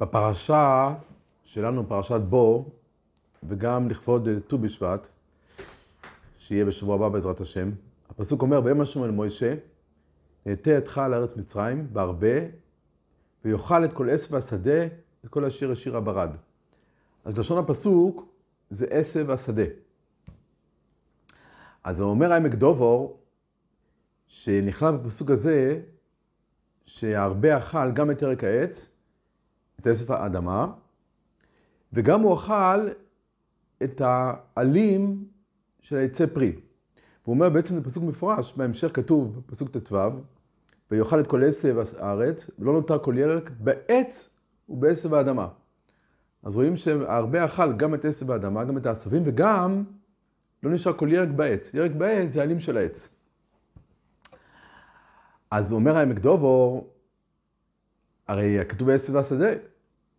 בפרשה שלנו, פרשת בו, וגם לכבוד אה, ט"ו בשבט, שיהיה בשבוע הבא בעזרת השם, הפסוק אומר, ויאמר השם אל מוישה, נטה אתך על ארץ מצרים, בהרבה, ויאכל את כל עשב השדה, את כל השיר השיר הברד. אז לשון הפסוק זה עשב השדה. אז אומר העמק דובור, שנכלל בפסוק הזה, שהרבה אכל גם את ירק העץ, את עשב האדמה, וגם הוא אכל את העלים של העצי פרי. והוא אומר בעצם בפסוק מפורש, בהמשך כתוב בפסוק ט"ו, ויאכל את כל עשב הארץ, ולא נותר כל ירק בעץ ובעשב האדמה. אז רואים שהרבה אכל גם את עשב האדמה, גם את העשבים, וגם לא נשאר כל ירק בעץ. ירק בעץ זה העלים של העץ. אז אומר העמק דובור, הרי כתוב בעשב השדה,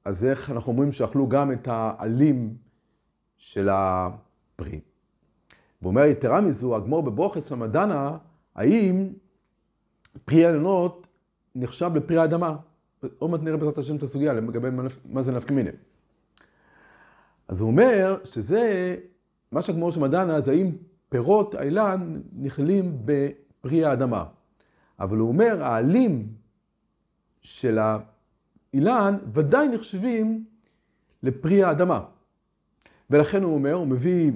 אז איך אנחנו אומרים שאכלו גם את העלים של הפרי? והוא אומר, יתרה מזו, הגמור בברוכס המדנה, האם פרי העליונות נחשב לפרי האדמה? עוד מעט נראה בעזרת השם את הסוגיה לגבי מה זה נפקא מיני. אז הוא אומר שזה, מה שהגמור של מדנה זה האם פירות האילן נכללים בפרי האדמה. אבל הוא אומר, העלים של האילן ודאי נחשבים לפרי האדמה. ולכן הוא אומר, הוא מביא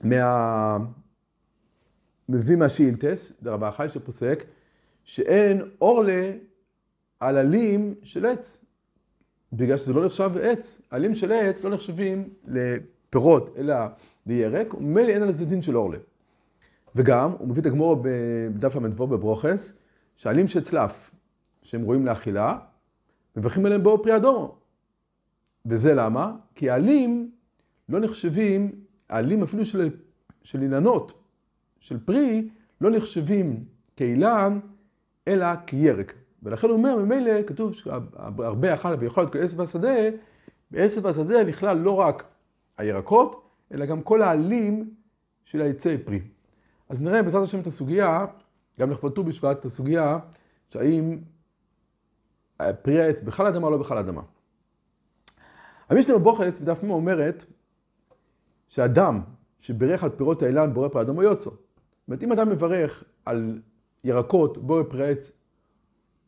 מה... מביא מהשאילתס, דרבה החי שפוסק, שאין אורלה על עלים של עץ, בגלל שזה לא נחשב עץ. עלים של עץ לא נחשבים לפירות, אלא לירק, וממילא אין על זה דין של אורלה. וגם, הוא מביא את הגמור בדף ל"ו בברוכס, שעלים של צלף, שהם ראויים לאכילה, מברכים עליהם בו פרי אדומו. וזה למה? כי העלים לא נחשבים, העלים אפילו של, של אילנות, של פרי, לא נחשבים כאילן, אלא כירק. ולכן הוא אומר, ממילא כתוב שהרבה אכל ויכול להיות כעשב השדה, בעשב השדה נכלל לא רק הירקות, אלא גם כל העלים של העצי פרי. אז נראה בעזרת השם את הסוגיה, גם לכבוד ט"ו בשבט, את הסוגיה, שהאם פרי העץ בכלל אדמה או לא בכלל אדמה. המשנה בבוכס בדף מ' אומרת שאדם שבירך על פירות האילן בורא פרי אדמו יוצא. זאת אומרת, אם אדם מברך על ירקות בורא פרי העץ,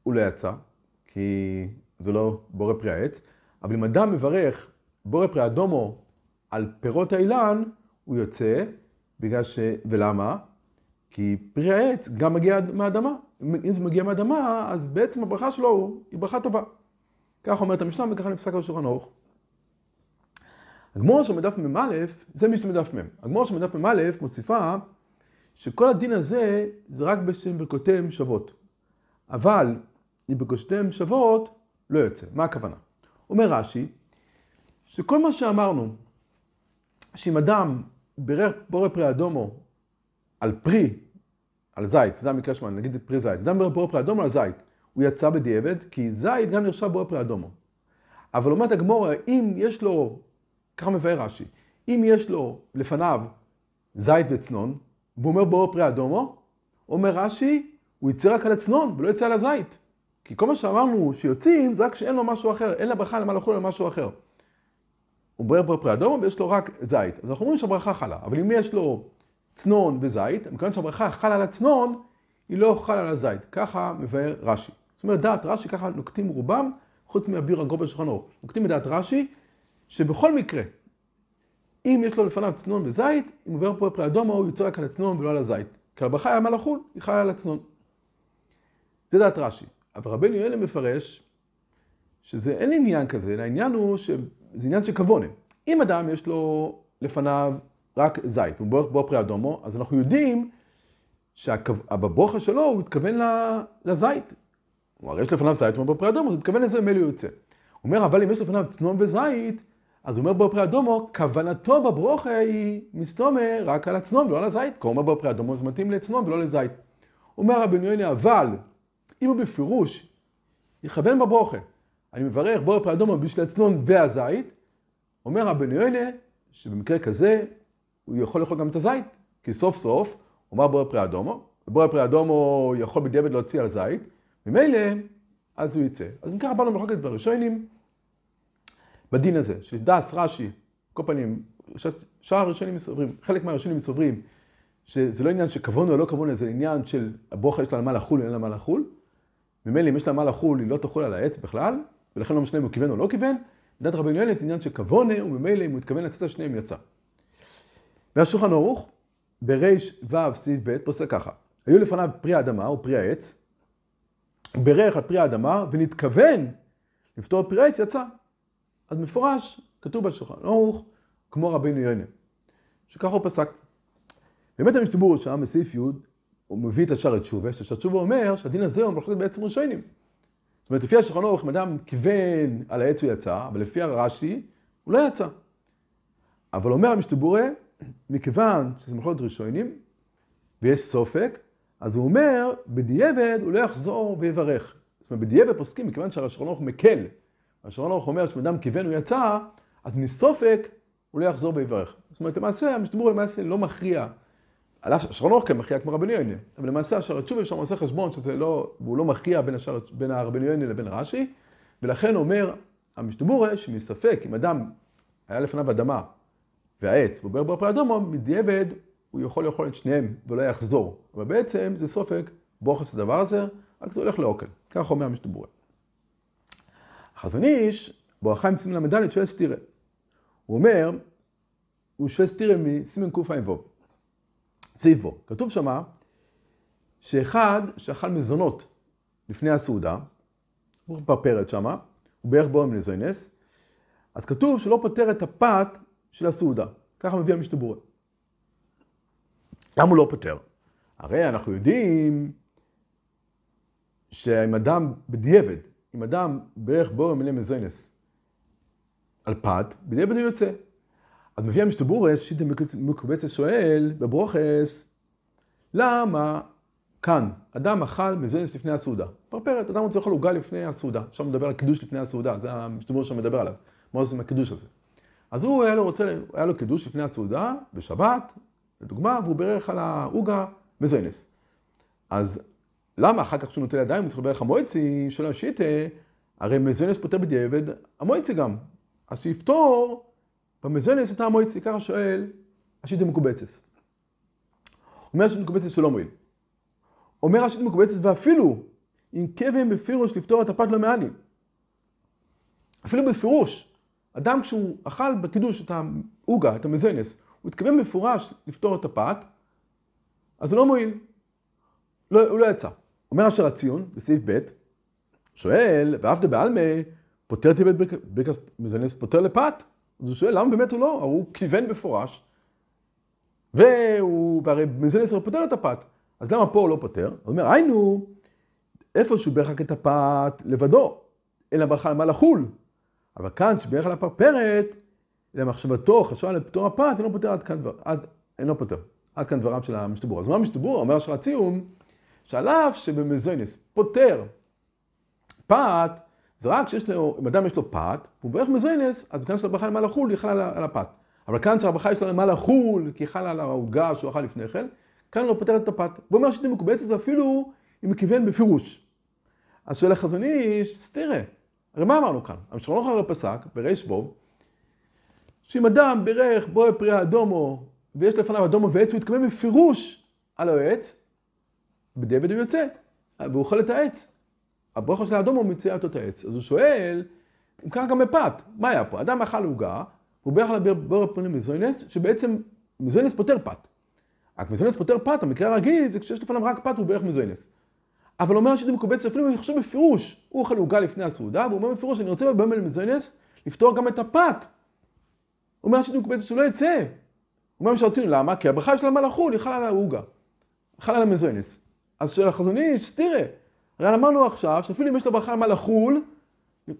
הוא לא יצא, כי זה לא בורא פרי העץ, אבל אם אדם מברך בורא פרי אדומו על פירות האילן, הוא יוצא, בגלל ש... ולמה? כי פרי העץ גם מגיע מהאדמה. אם זה מגיע מהאדמה, אז בעצם הברכה שלו היא ברכה טובה. כך אומרת המשנה וככה נפסק על שולחן ערוך. הגמור של מדף מ"א, זה משנה מדף מ'. הגמור של מדף מ"א מוסיפה שכל הדין הזה זה רק בשם ברכותיהם שוות. אבל אם ברכותיהם שוות, לא יוצא. מה הכוונה? אומר רש"י, שכל מה שאמרנו, שאם אדם בורא פרי אדומו על פרי, על זית, זה המקרה שלנו, נגיד פרי זית, אדם בורא פרי אדומו על זית, הוא יצא בדיעבד, כי זית גם נרשם בורא פרי אדומו. אבל אומרת הגמור, אם יש לו, ככה מבאר רש"י, אם יש לו לפניו זית וצנון, והוא אומר בורא פרי אדומו, אומר רש"י, הוא יצא רק על הצנון ולא יצא על הזית. כי כל מה שאמרנו שיוצאים זה רק שאין לו משהו אחר, אין לה ברכה למה לחול על משהו אחר. הוא בוער פרי אדום ויש לו רק זית. אז אנחנו אומרים שהברכה חלה, אבל אם יש לו צנון וזית, מכיוון שהברכה חלה על הצנון, היא לא חלה על הזית. ככה מבאר רש"י. זאת אומרת, דעת רש"י ככה נוקטים רובם, חוץ מאביר הגובר בשולחן אורך. נוקטים בדעת רש"י, שבכל מקרה, אם יש לו לפניו צנון וזית, אם עובר פרי אדום, הוא יוצא רק על הצנון ולא על הזית. כי הברכה היה מה לחול, היא חלה על הצנון. זה דעת רש"י. אבל רבנו יואל מפרש שזה אין עניין כזה, אלא העניין הוא שזה עניין של כוונה. אם אדם יש לו לפניו רק זית, הוא בורח בו פרי אדומו, אז אנחנו יודעים שבברוכה שלו הוא התכוון לזית. כלומר, יש לפניו זית, הוא אומר בפרי אדומו, אז הוא התכוון לזה, מילא הוא יוצא. הוא אומר, אבל אם יש לפניו צנון וזית, אז הוא אומר בפרי אדומו, כוונתו בברוכה היא מסתומה רק על הצנון ולא על הזית. כי הוא אומר בפרי אדומו, זה מתאים לצנון ולא לזית. אומר רבנו יוני, אבל אם הוא בפירוש יכוון בברוכה, אני מברך בורא פרי אדומו בשביל הצנון והזית, אומר רבנו יוני, שבמקרה כזה הוא יכול לאכול גם את הזית, כי סוף סוף הוא אמר בורא פרי אדומו, ובורא פרי אדומו יכול בדיעבד להוציא על זית, ממילא אז הוא יצא. אז אם ככה באנו מחלוקת בראשונים, בדין הזה, שדס, רש"י, כל פנים, שאר הראשונים מסוברים, חלק מהראשונים מסוברים, שזה לא עניין של כבונו או לא כבונו, זה עניין של הברוכה יש לה מה לחול, אין לה מה לחול. ממילא אם יש לה מה לחול, היא לא תחול על העץ בכלל, ולכן לא משנה אם הוא כיוון או לא כיוון. לדעת רבנו יונס זה עניין של כבונה, וממילא אם הוא התכוון לצאת על שניהם יצא. והשולחן ערוך, בריש ו' סעיף ב', פוסק ככה. היו לפניו פרי האדמה או פרי העץ, בירך על פרי האדמה ונתכוון לפתור את פרי העץ, יצא. אז מפורש, כתוב בשולחן ערוך, כמו רבינו יונה, שככה הוא פסק. באמת המשתבור שם בסעיף י', הוא מביא את השער תשובה, שהשער תשובה אומר שהדין הזה הוא מחלוקת בעצם ראשונים. זאת אומרת, לפי השולחן ערוך, אם אדם כיוון על העץ הוא יצא, אבל לפי הרש"י, הוא לא יצא. אבל אומר המשתבורה, מכיוון שזה מחלוקת ראשונים, ויש סופק, אז הוא אומר, בדיעבד הוא לא יחזור ויברך. זאת אומרת, בדיעבד פוסקים, מכיוון שהשולחן ערוך מקל. השולחן ערוך אומר שאם אדם כיוון הוא יצא, אז מסופק הוא לא יחזור ויברך. זאת אומרת, למעשה, המשתמור למעשה לא מכריע. על אף שהשולחן ערוך כן מכריע כמו רבנו יוני, אבל למעשה השער התשובה שם עושה חשבון שזה לא, והוא לא מכריע בין, השער, בין הרבנו יוני לבין רש"י, ולכן אומר המשתמורה שמספק, אם אדם היה לפניו אדמה והעץ, בערך בפרי אדומו, מדיעבד הוא יכול לאכול את שניהם ולא יחזור. אבל בעצם זה סופק בוכס הדבר הזה, רק זה הולך לאוכל. כך אומר המשתבורה. החזון איש, בואכה סימן ל"ד, שואל סטירה. הוא אומר, הוא שואל סטירה מסימן קע"ו. סעיף בו. כתוב שמה, שאחד שאכל מזונות לפני הסעודה, הוא פרפרת שמה, הוא בערך בו עם לזוינס, אז כתוב שלא פותר את הפת של הסעודה. ככה מביא המשתבורה. למה הוא לא פותר? הרי אנחנו יודעים שאם אדם בדיעבד, אם אדם בערך בור מיני מזוינס על פת, בדיעבד הוא יוצא. אז מביא המשתבורס, שיטה מקובצת שואל בברוכס, למה כאן אדם אכל מזוינס לפני הסעודה? פרפרת, אדם רוצה לאכול עוגה לפני הסעודה. עכשיו מדבר על קידוש לפני הסעודה, זה המשתבורס שמדבר עליו. מה עושים עם הקידוש הזה? אז הוא היה לו רוצה, היה לו קידוש לפני הסעודה, בשבת, לדוגמה, והוא בירך על העוגה מזוינס. אז למה אחר כך כשהוא נוטל ידיים הוא צריך לברך המועצי, שואל השיטה, הרי מזוינס פותר בדיעבד, המועצי גם. אז שיפתור במזוינס את המועצי, ככה שואל השיטה מקובצס. אומר השיטה מקובצס שלא מועיל. אומר השיטה מקובצס, ואפילו אם כבן בפירוש לפתור את הפת לא מעני. אפילו בפירוש, אדם כשהוא אכל בקידוש את העוגה, את המזוינס, הוא התכוון מפורש לפתור את הפת, אז זה לא מועיל. לא, הוא לא יצא. אומר אשר הציון, בסעיף ב', שואל, ואף דבעלמא, פותר תיבד ברכס מזנס, פותר לפת. אז הוא שואל, למה באמת הוא לא? הוא כיוון בפורש, והוא, והרי מזנס הרי פותר את הפת. אז למה פה הוא לא פותר? הוא אומר, היינו, איפה שהוא בירך את הפת לבדו, אין ברכה למה לחול. אבל כאן, שבירך על הפרפרת, למחשבתו, חשבה לפתור הפת, אינו פותר עד כאן דבר, עד, אינו פותר. עד כאן דבריו של המשתבור. אז מה המשתבור? אומר אשר הציון, שעל אף שבמזוינס פותר פת, זה רק שיש לו, אם אדם יש לו פת, והוא בערך מזוינס, אז כאן יש לו ברכה למה לחול, היא חלה על הפת. אבל כאן שהברכה יש לו למה לחול, כי היא על העוגה שהוא אכל לפני כן, כאן לא פותרת את הפת. והוא אומר שאתם מקובצת, ואפילו אם מכיוון בפירוש. אז שואל החזון איש, סתירה. הרי מה אמרנו כאן? המשכונות הרי פסק, בריש בוב, שאם אדם בירך בואי פרי האדומו, ויש לפניו אדומו ועץ, הוא יתכוון בפירוש על העץ, בדיעבד הוא יוצא, והוא אוכל את העץ. הברוכה של האדומו מציע אותו את העץ. אז הוא שואל, אם ככה גם בפת, מה היה פה? אדם אכל עוגה, והוא בירך על בור פנים מזוינס, שבעצם מזוינס פותר פת. רק מזוינס פותר פת, המקרה הרגיל זה כשיש לפניו רק פת, הוא בירך מזוינס. אבל אומר שזה מקובץ, אפילו אם אני חושב בפירוש, הוא אוכל עוגה לפני הסעודה, והוא אומר בפירוש, אני רוצה בבמל מזוינס, לפתור גם את הפת. הוא אומר שזה מקובץ שהוא לא יצא. הוא אומר שרצינו, למה? כי הברכה של המלאכול היא חלה על העוגה. חלה על המזוינס. אז של החזון איש, סתירה. הרי אמרנו עכשיו, שאפילו אם יש לו ברכה על מלאכול,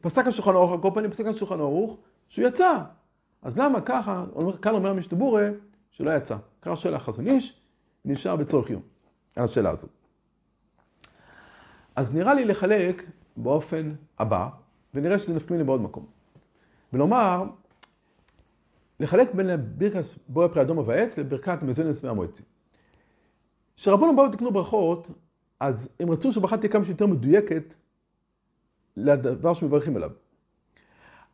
פסק השולחן ערוך, על כל פנים פסק השולחן ערוך, שהוא יצא. אז למה ככה, כאן אומר המשתבורה, שלא יצא. ככה שואל החזון איש, נשאר בצורך יום. על השאלה הזו. אז נראה לי לחלק באופן הבא, ונראה שזה נפקמיני בעוד מקום. ולומר, לחלק בין ברכת בורא פרי אדום ובעץ לברכת מזונס והמועצי. כשרבנו באו ותקנו ברכות, אז הם רצו שהברכה תהיה כמה שיותר מדויקת לדבר שמברכים עליו.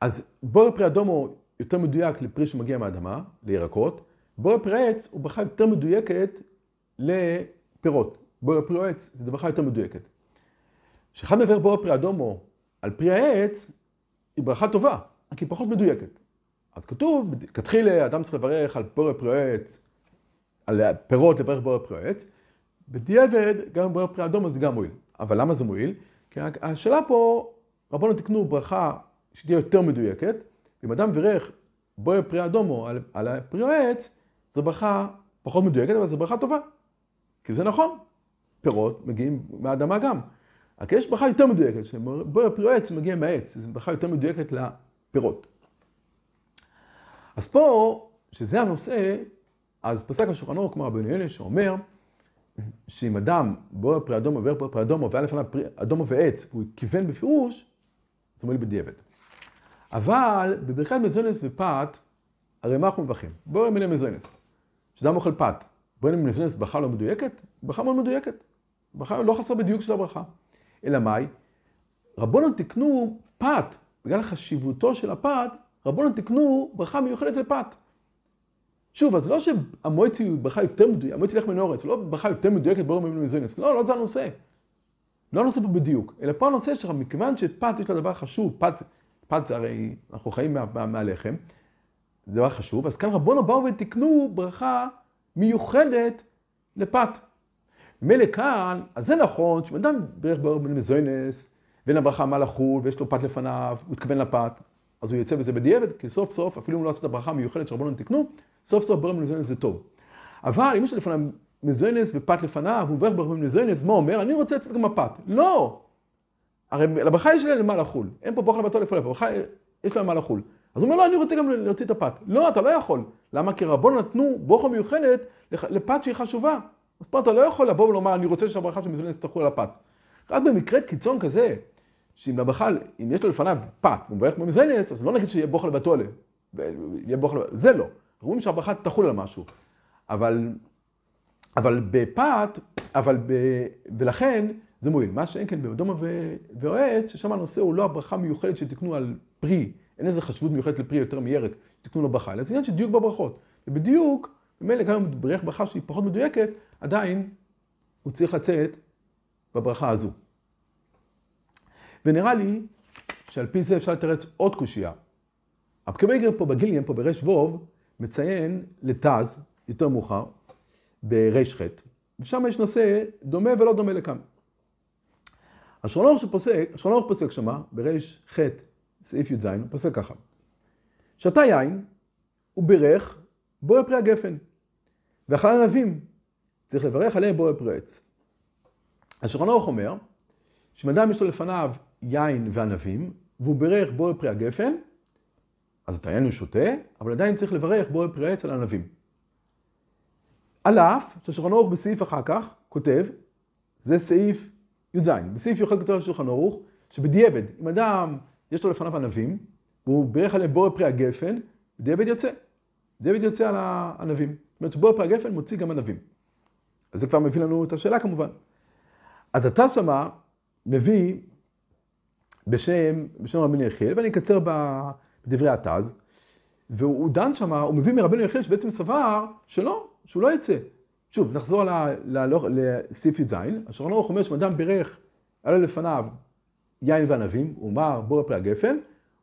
אז בורא פרי אדום הוא יותר מדויק לפרי שמגיע מהאדמה, לירקות. בורא פרי עץ הוא ברכה יותר מדויקת לפירות. בורא פרי עץ זה ברכה יותר מדויקת. כשאחד מבאר בורא פרי אדומו על פרי העץ, היא ברכה טובה, רק היא פחות מדויקת. אז כתוב, כתחילה, אדם צריך לברך על בורא פרי העץ, על פירות לברך בורא פרי העץ. בדיעבד, גם בורא פרי אדומו זה גם מועיל. אבל למה זה מועיל? כי השאלה פה, רבנו תקנו ברכה שתהיה יותר מדויקת, אם אדם בירך בורא פרי אדומו על, על פרי העץ, זו ברכה פחות מדויקת, אבל זו ברכה טובה. כי זה נכון, פירות מגיעים מהאדמה גם. רק יש ברכה יותר מדויקת, שבורא פרי העץ מגיע מהעץ, זו ברכה יותר מדויקת לפירות. אז פה, שזה הנושא, אז פסק השולחן אורך כמו רבי אלה שאומר שאם אדם בורא פרי אדומו ובורא פרי אדומו והיה לפניו פרי אדומו ועץ, והוא כיוון בפירוש, זה מועיל בדיעבד. אבל בברכת מזונס ופת, הרי מה אנחנו מברכים? בורא מיני מזונס. כשאדם אוכל פת, בורא מיני מזונס ברכה לא מדויקת? ברכה מאוד מדויקת. ברכה לא חסר בדיוק של הברכה. אלא מאי? רבונו תקנו פת, בגלל חשיבותו של הפת, רבונו תקנו ברכה מיוחדת לפת. שוב, אז לא שהמועצי הוא ברכה יותר מדויקת, המועצי לך מנורץ, לא ברכה יותר מדויקת בורא מיני מזונס. לא, לא זה הנושא. לא הנושא פה בדיוק, אלא פה הנושא שלך, מכיוון שפת יש לה דבר חשוב, פת פת זה הרי, אנחנו חיים מה, מה, מהלחם, זה דבר חשוב, אז כאן רבונו באו ותיקנו ברכה מיוחדת לפת. מילא כאן, אז זה נכון, כשאדם בערך באורבן מזוינס, ואין הברכה מה לחול, ויש לו פת לפניו, הוא התכוון לפת, אז הוא יוצא בזה בדיעבד, כי סוף סוף, אפילו אם לא עשה את הברכה המיוחדת שרבונו תיקנו, סוף סוף באורבן מזוינס זה טוב. אבל אם יש לפניו מזוינס ופת לפניו, הוא מברך באורבן מזוינס, מה אומר? אני רוצה לצאת גם הפת. לא! הרי לברכה יש להם מה לחול. אין פה בוכלה בתול איפה לברכה יש להם מה לחול. אז הוא אומר, לא, אני רוצה גם להוציא את הפת. לא, אתה לא יכול. למה? כי רבון נתנו בוכה מיוחדת לפת שהיא חשובה. אז פה אתה לא יכול לבוא ולומר, אני רוצה שהברכה של מזונס תחול על הפת. רק במקרה קיצון כזה, שאם לברכה, אם יש לו לפניו פת, הוא מברך במזונס, אז לא נגיד שיהיה בוכה לבתולה. יהיה לבתולה. זה לא. אומרים שהברכה תחול על משהו. אבל, אבל בפת, אבל ב... ולכן, זה מועיל. מה שאין כן באדומה ועץ, ששם הנושא הוא לא הברכה מיוחדת שתקנו על פרי, אין איזה חשיבות מיוחדת לפרי יותר מירק, שתקנו לו ברכה, אלא זה עניין של דיוק בברכות. ובדיוק, ממילא גם אם הוא ברך ברכה שהיא פחות מדויקת, עדיין הוא צריך לצאת בברכה הזו. ונראה לי שעל פי זה אפשר לתרץ עוד קושייה. הפקבייגר פה בגיליאן, פה ברש ווב, מציין לתז, יותר מאוחר, ברש חטא, ושם יש נושא דומה ולא דומה לכאן. ערוך שפוסק, ערוך פוסק שמה, בריש ח' סעיף י"ז, הוא פוסק ככה. שתה יין, הוא בירך בורא פרי הגפן. ואכל ענבים, צריך לברך עליהם בורא פרי עץ. השולחן ערוך אומר, שאם אדם יש לו לפניו יין וענבים, והוא בירך בורא פרי הגפן, אז את היין הוא שותה, אבל עדיין צריך לברך בורא פרי עץ על ענבים. על אף שהשולחן ערוך בסעיף אחר כך כותב, זה סעיף י"ז, בסעיף יוכל כתוב השולחן ערוך, שבדיעבד, אם אדם יש לו לפניו ענבים, והוא בירך עליהם בורא פרי הגפן, בדיעבד יוצא. בדיעבד יוצא על הענבים. זאת אומרת שבורא פרי הגפן מוציא גם ענבים. אז זה כבר מביא לנו את השאלה כמובן. אז אתה שמה מביא בשם, בשם רבינו יחיאל, ואני אקצר בדברי התז, והוא דן שמה, הוא מביא מרבינו יחיאל שבעצם סבר שלא, שהוא לא יצא. שוב, נחזור לסעיף י"ז, השולחן ערוך אומר שאדם בירך, עלה לפניו יין וענבים, הוא אמר בורא פרי הגפן, הוא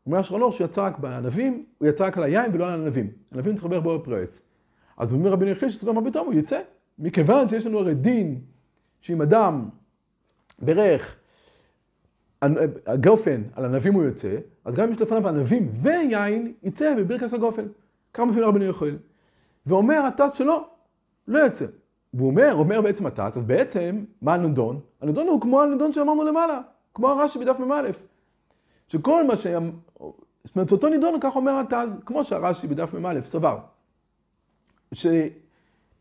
אומר השולחן ערוך שהוא יצא רק בענבים, הוא יצא רק על היין ולא על הענבים. ענבים צריך לברך בורא פרי עץ. אז הוא אומר רבינו יחיד שצריך לומר פתאום, הוא יצא. מכיוון שיש לנו הרי דין שאם אדם בירך הגופן על ענבים הוא יוצא, אז גם אם יש לפניו ענבים ויין, יצא בברכת הגופן. ככה מבין רבינו יחיד. ואומר הטס שלו, לא יוצא. והוא אומר, אומר בעצם התץ, אז בעצם, מה הנדון? הנדון הוא כמו הנדון שאמרנו למעלה, כמו הרש"י בדף מ"א. שכל מה ש... זאת אומרת, אותו נידון, כך אומר התז, כמו שהרש"י בדף מ"א סבר.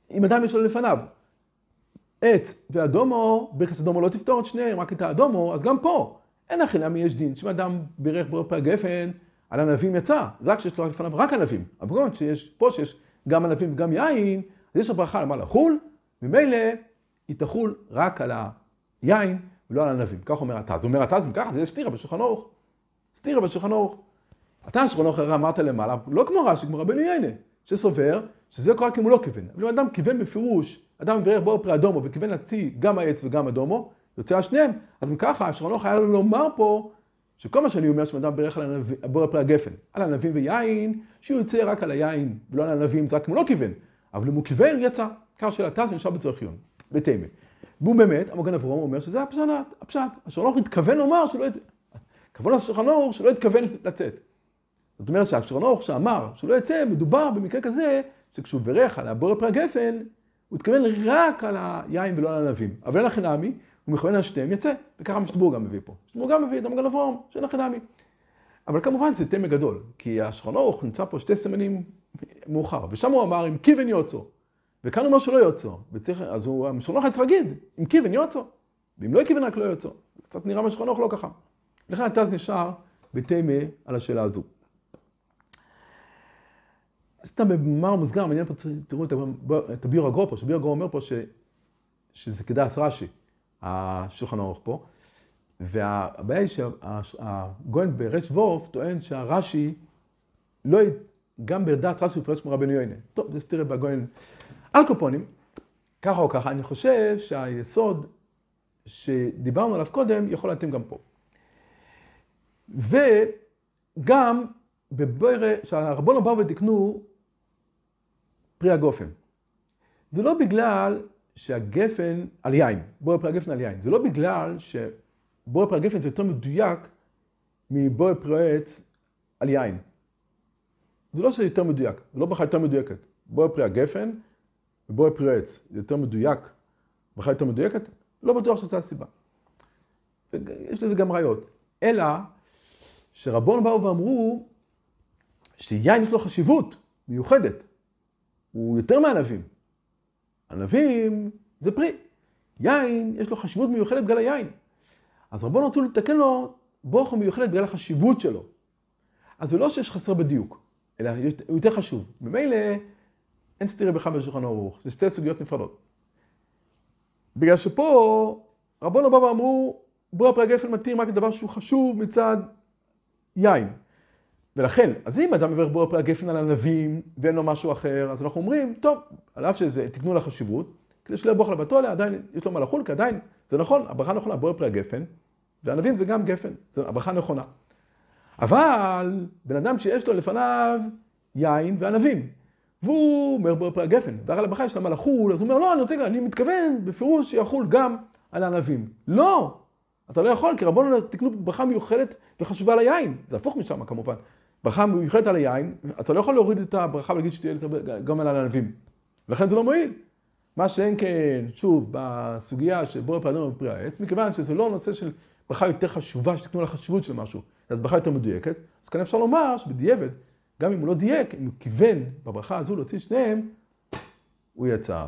שאם אדם יש לו לפניו עץ ואדומו, ברכס אדומו לא תפתור את שניהם, רק את האדומו, אז גם פה, אין הכי למה יש דין. שאם אדם בירך ברפא הגפן, על ענבים יצא, זה רק שיש לו לפניו רק ענבים. אבל שיש, פה שיש גם ענבים וגם יין, אז יש הברכה למה לחול, ממילא היא תחול רק על היין ולא על ענבים. כך אומר התז. אומר התז, וככה זה סתירה בשולחן ערוך. סתירה בשולחן ערוך. אתה השכרונות הרי אמרת למעלה, לא כמו רש"י, כמו רבנו יינה, שסובר שזה קורה כי הוא לא כיוון. אבל אם אדם כיוון בפירוש, אדם מברך בור פרי אדומו וכיוון להוציא גם העץ וגם אדומו, יוצא על שניהם, אז מככה השכרונות היה לו לומר פה, שכל מה שאני אומר שאדם בירך על בור פרי הגפן, על ענבים ויין, שהוא יוצא רק על היין ולא על ענבים, זה רק אם הוא לא כיוון. אבל אם הוא כיוון, יצא. כך של הטס ונשאר בצורך עיון, בתימה. והוא באמת, המגן אברום אומר שזה הפשט, הפשט. השולחן התכוון לומר שלא... כבוד השולחן שלא התכוון לצאת. זאת אומרת ערוך שאמר שלא יצא, מדובר במקרה כזה, שכשהוא בירך על הבורא פרי הגפן, הוא התכוון רק על היין ולא על הענבים. אבל אין לכי נמי, הוא מכוון על שתיהם יצא, וככה משתבור גם מביא פה. משתבור גם מביא את המגן אברום, שאין לכי נמי. אבל כמובן זה תמה גדול, כי ערוך נמצא פה שתי סימנים מאוחר, ושם הוא אמר, אם כיוון יוצא. וכאן הוא אומר שלא יוצא, וצריך, אז הוא, המשולח היה צריך להגיד, אם כיוון יוצא, ואם לא כיוון רק לא יוצא. קצת נראה משולח לא ככה. לכן התז נשאר בתמה על השאלה הזו. סתם במאמר מוסגר, מעניין פה, תראו את הביור הגרו פה, שביור הגרו אומר פה ש, שזה כדאס רש"י, השולחן ערוך פה, והבעיה היא שהגויין ברש וורף טוען שהרש"י לא, גם בדעת רש"י הוא פרש כמו רבנו יוינה. טוב, זה סתירה בגויין. על קופונים, ככה או ככה, אני חושב שהיסוד שדיברנו עליו קודם יכול להתאים גם פה. וגם בבוירה, שהרבונו באו ותקנו פרי הגופן. זה לא בגלל שהגפן על יין, בורא פרי הגפן על יין. זה לא בגלל שבורא פרי הגפן זה יותר מדויק מבורא פרי עץ על יין. זה לא שזה יותר מדויק, זה לא ברכה יותר מדויקת. בורא פרי הגפן ובורא פרי עץ זה יותר מדויק, ברכה יותר מדויקת, לא בטוח שזו הסיבה. יש לזה גם ראיות. אלא שרבון באו ואמרו שיין יש לו חשיבות מיוחדת. הוא יותר מענבים. ענבים זה פרי. יין יש לו חשיבות מיוחדת בגלל היין. אז רבון רצו לתקן לו הוא מיוחדת בגלל החשיבות שלו. אז זה לא שיש חסר בדיוק, אלא הוא יותר חשוב. ממילא אין סתירה בכלל בשולחן ערוך, זה שתי סוגיות נפרדות. בגלל שפה רבון באו ואמרו, ברור פרי הגפן מתאים רק דבר שהוא חשוב מצד יין. ולכן, אז אם אדם מברך בור פרי הגפן על ענבים ואין לו משהו אחר, אז אנחנו אומרים, טוב, על אף שזה, תקנו לה חשיבות, כדי שלא יבוך לבתו עליה, עדיין יש לו מה לחול, כי עדיין, זה נכון, הברכה נכונה, בור פרי הגפן, וענבים זה גם גפן, זו הברכה נכונה. אבל בן אדם שיש לו לפניו יין וענבים, והוא אומר בור פרי הגפן, ועל הברכה יש לה מה לחול, אז הוא אומר, לא, אני רוצה, אני מתכוון בפירוש שיחול גם על הענבים. לא! אתה לא יכול, כי רבונו תקנו ברכה מיוחדת וחשובה על היין. זה הפוך משם כמובן. ברכה מיוחדת על היין, אתה לא יכול להוריד את הברכה ולהגיד שתהיה גם על הענבים. ולכן זה לא מועיל. מה שאין כן, שוב, בסוגיה של בורא פרדון ופרי העץ, מכיוון שזה לא נושא של ברכה יותר חשובה, שתקנו לה חשיבות של משהו, אז ברכה יותר מדויקת, אז כאן אפשר לומר שבדיעבד, גם אם הוא לא דייק, אם הוא כיוון בברכה הזו להוציא שניהם, הוא יצא.